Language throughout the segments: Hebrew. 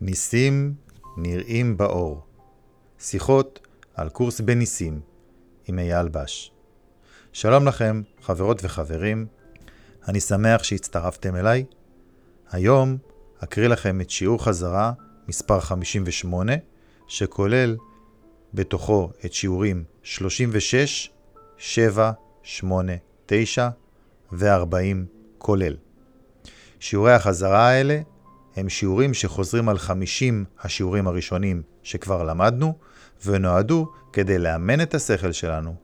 ניסים נראים באור. שיחות על קורס בניסים עם אייל בש. שלום לכם, חברות וחברים, אני שמח שהצטרפתם אליי. היום אקריא לכם את שיעור חזרה מספר 58, שכולל בתוכו את שיעורים 36, 7, 8, 9 ו-40 כולל. שיעורי החזרה האלה הם שיעורים שחוזרים על 50 השיעורים הראשונים שכבר למדנו, ונועדו כדי לאמן את השכל שלנו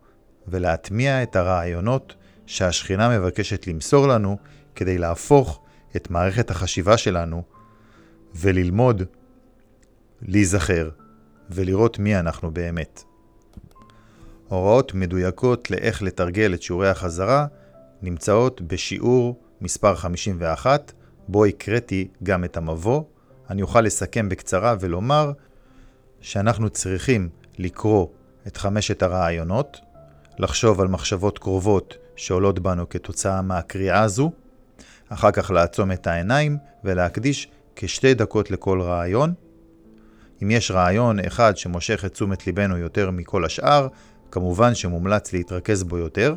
ולהטמיע את הרעיונות שהשכינה מבקשת למסור לנו כדי להפוך את מערכת החשיבה שלנו וללמוד, להיזכר ולראות מי אנחנו באמת. הוראות מדויקות לאיך לתרגל את שיעורי החזרה נמצאות בשיעור מספר 51, בו הקראתי גם את המבוא. אני אוכל לסכם בקצרה ולומר שאנחנו צריכים לקרוא את חמשת הרעיונות, לחשוב על מחשבות קרובות שעולות בנו כתוצאה מהקריאה הזו, אחר כך לעצום את העיניים ולהקדיש כשתי דקות לכל רעיון. אם יש רעיון אחד שמושך את תשומת ליבנו יותר מכל השאר, כמובן שמומלץ להתרכז בו יותר,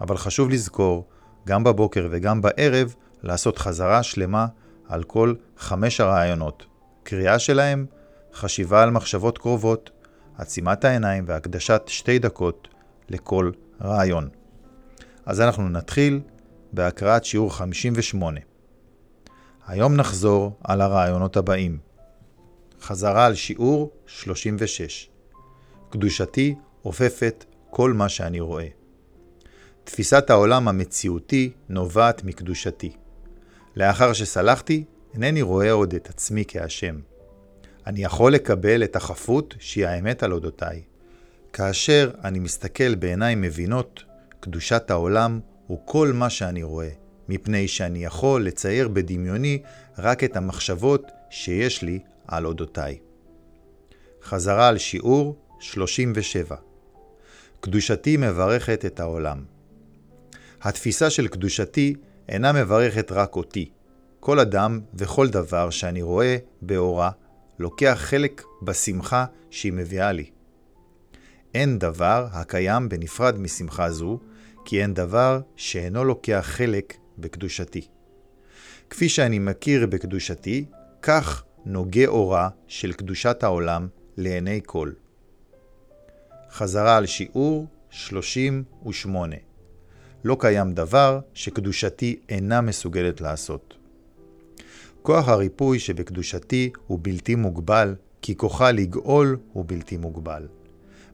אבל חשוב לזכור, גם בבוקר וגם בערב, לעשות חזרה שלמה על כל חמש הרעיונות. קריאה שלהם, חשיבה על מחשבות קרובות, עצימת העיניים והקדשת שתי דקות לכל רעיון. אז אנחנו נתחיל בהקראת שיעור 58. היום נחזור על הרעיונות הבאים. חזרה על שיעור 36. קדושתי עופפת כל מה שאני רואה. תפיסת העולם המציאותי נובעת מקדושתי. לאחר שסלחתי, אינני רואה עוד את עצמי כאשם. אני יכול לקבל את החפות שהיא האמת על אודותיי. כאשר אני מסתכל בעיניים מבינות, קדושת העולם הוא כל מה שאני רואה, מפני שאני יכול לצייר בדמיוני רק את המחשבות שיש לי על אודותיי. חזרה על שיעור 37 קדושתי מברכת את העולם. התפיסה של קדושתי אינה מברכת רק אותי. כל אדם וכל דבר שאני רואה באורה לוקח חלק בשמחה שהיא מביאה לי. אין דבר הקיים בנפרד משמחה זו, כי אין דבר שאינו לוקח חלק בקדושתי. כפי שאני מכיר בקדושתי, כך נוגה אורה של קדושת העולם לעיני כל. חזרה על שיעור 38 לא קיים דבר שקדושתי אינה מסוגלת לעשות. כוח הריפוי שבקדושתי הוא בלתי מוגבל, כי כוחה לגאול הוא בלתי מוגבל.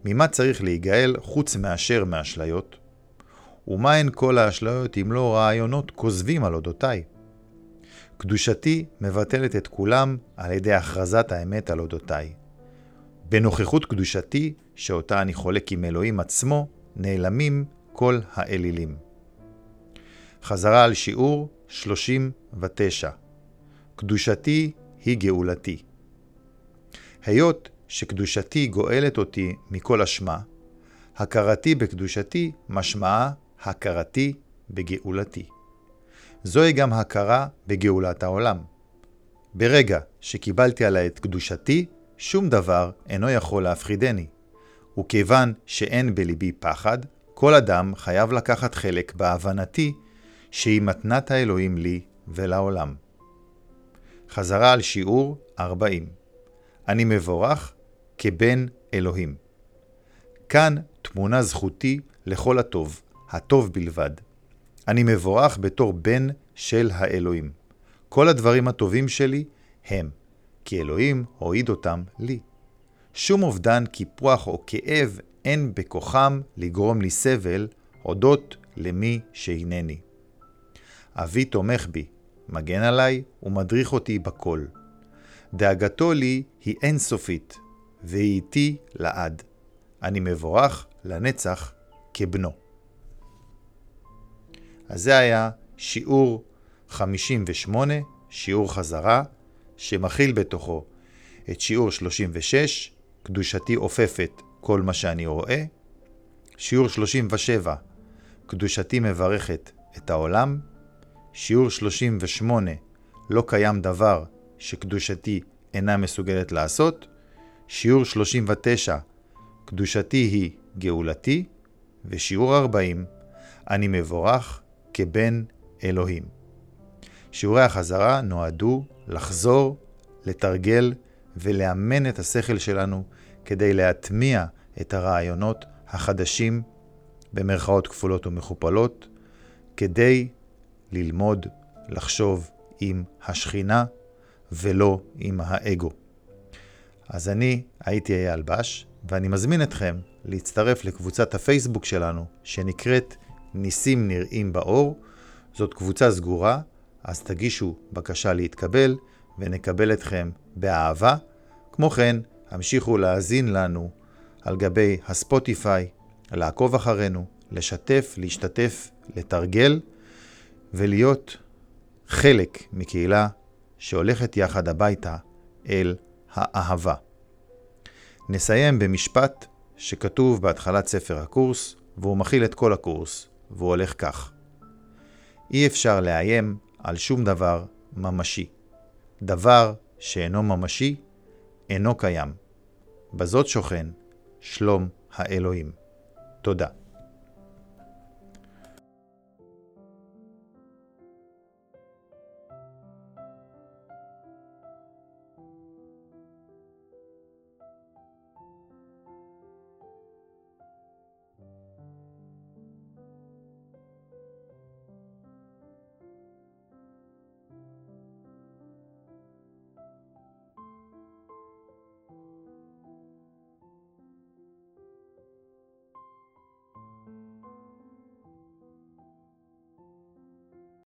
ממה צריך להיגאל חוץ מאשר מאשליות? ומה הן כל האשליות אם לא רעיונות כוזבים על אודותיי? קדושתי מבטלת את כולם על ידי הכרזת האמת על אודותיי. בנוכחות קדושתי, שאותה אני חולק עם אלוהים עצמו, נעלמים כל האלילים. חזרה על שיעור 39 קדושתי היא גאולתי. היות שקדושתי גואלת אותי מכל אשמה, הכרתי בקדושתי משמעה הכרתי בגאולתי. זוהי גם הכרה בגאולת העולם. ברגע שקיבלתי עלי את קדושתי, שום דבר אינו יכול להפחידני. וכיוון שאין בליבי פחד, כל אדם חייב לקחת חלק בהבנתי שהיא מתנת האלוהים לי ולעולם. חזרה על שיעור 40. אני מבורך כבן אלוהים. כאן תמונה זכותי לכל הטוב, הטוב בלבד. אני מבורך בתור בן של האלוהים. כל הדברים הטובים שלי הם, כי אלוהים הועיד אותם לי. שום אובדן, קיפוח או כאב אין בכוחם לגרום לי סבל, הודות למי שהנני. אבי תומך בי, מגן עליי ומדריך אותי בכל. דאגתו לי היא אינסופית, והיא איתי לעד. אני מבורך לנצח כבנו. אז זה היה שיעור 58, שיעור חזרה, שמכיל בתוכו את שיעור 36, קדושתי עופפת כל מה שאני רואה, שיעור 37, קדושתי מברכת את העולם, שיעור 38, לא קיים דבר שקדושתי אינה מסוגלת לעשות. שיעור 39, קדושתי היא גאולתי. ושיעור 40, אני מבורך כבן אלוהים. שיעורי החזרה נועדו לחזור, לתרגל ולאמן את השכל שלנו כדי להטמיע את הרעיונות החדשים, במרכאות כפולות ומכופלות, כדי ללמוד לחשוב עם השכינה ולא עם האגו. אז אני הייתי אייל בש, ואני מזמין אתכם להצטרף לקבוצת הפייסבוק שלנו, שנקראת ניסים נראים באור. זאת קבוצה סגורה, אז תגישו בקשה להתקבל, ונקבל אתכם באהבה. כמו כן, המשיכו להאזין לנו על גבי הספוטיפיי, לעקוב אחרינו, לשתף, להשתתף, לתרגל ולהיות חלק מקהילה שהולכת יחד הביתה אל האהבה. נסיים במשפט שכתוב בהתחלת ספר הקורס, והוא מכיל את כל הקורס, והוא הולך כך: אי אפשר לאיים על שום דבר ממשי. דבר שאינו ממשי, אינו קיים. בזאת שוכן שלום האלוהים. תודה.